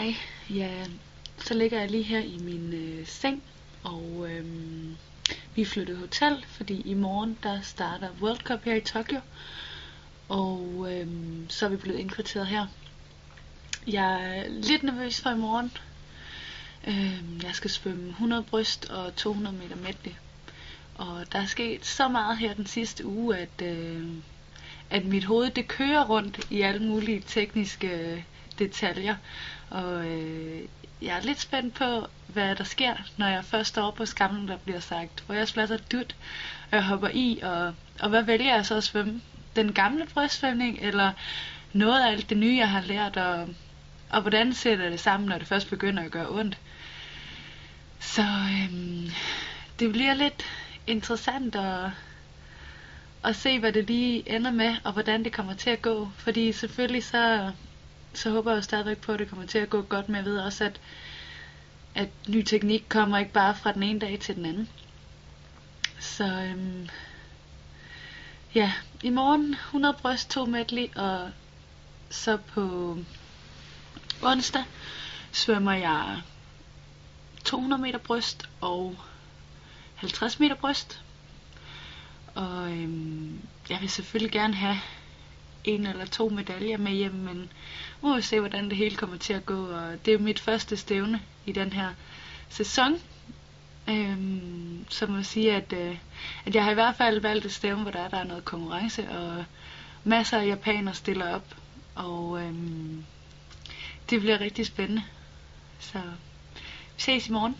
Hej, ja, så ligger jeg lige her i min øh, seng, og øhm, vi er flyttet hotel, fordi i morgen der starter World Cup her i Tokyo, og øhm, så er vi blevet indkvarteret her. Jeg er lidt nervøs for i morgen. Øhm, jeg skal svømme 100 bryst og 200 meter medley. Og der er sket så meget her den sidste uge, at, øh, at mit hoved det kører rundt i alle mulige tekniske detaljer. Og øh, jeg er lidt spændt på, hvad der sker, når jeg først står på skamlen, der bliver sagt, hvor jeg spladser dut, og jeg hopper i, og, og hvad vælger jeg så at svømme? Den gamle brystsvømning, eller noget af alt det nye, jeg har lært, og, og hvordan sætter det sammen, når det først begynder at gøre ondt? Så øhm, det bliver lidt interessant at, at se, hvad det lige ender med, og hvordan det kommer til at gå. Fordi selvfølgelig så så håber jeg stadigvæk på, at det kommer til at gå godt, men jeg ved også, at, at ny teknik kommer ikke bare fra den ene dag til den anden. Så øhm, ja, i morgen 100 bryst, 2 medley, og så på onsdag svømmer jeg 200 meter bryst og 50 meter bryst. Og øhm, jeg vil selvfølgelig gerne have en eller to medaljer med hjem, men må vi se, hvordan det hele kommer til at gå. Og det er mit første stævne i den her sæson. Øhm, så må jeg sige, at, øh, at jeg har i hvert fald valgt et stævne, hvor der er, der er noget konkurrence, og masser af japanere stiller op. Og øhm, det bliver rigtig spændende. Så vi ses i morgen.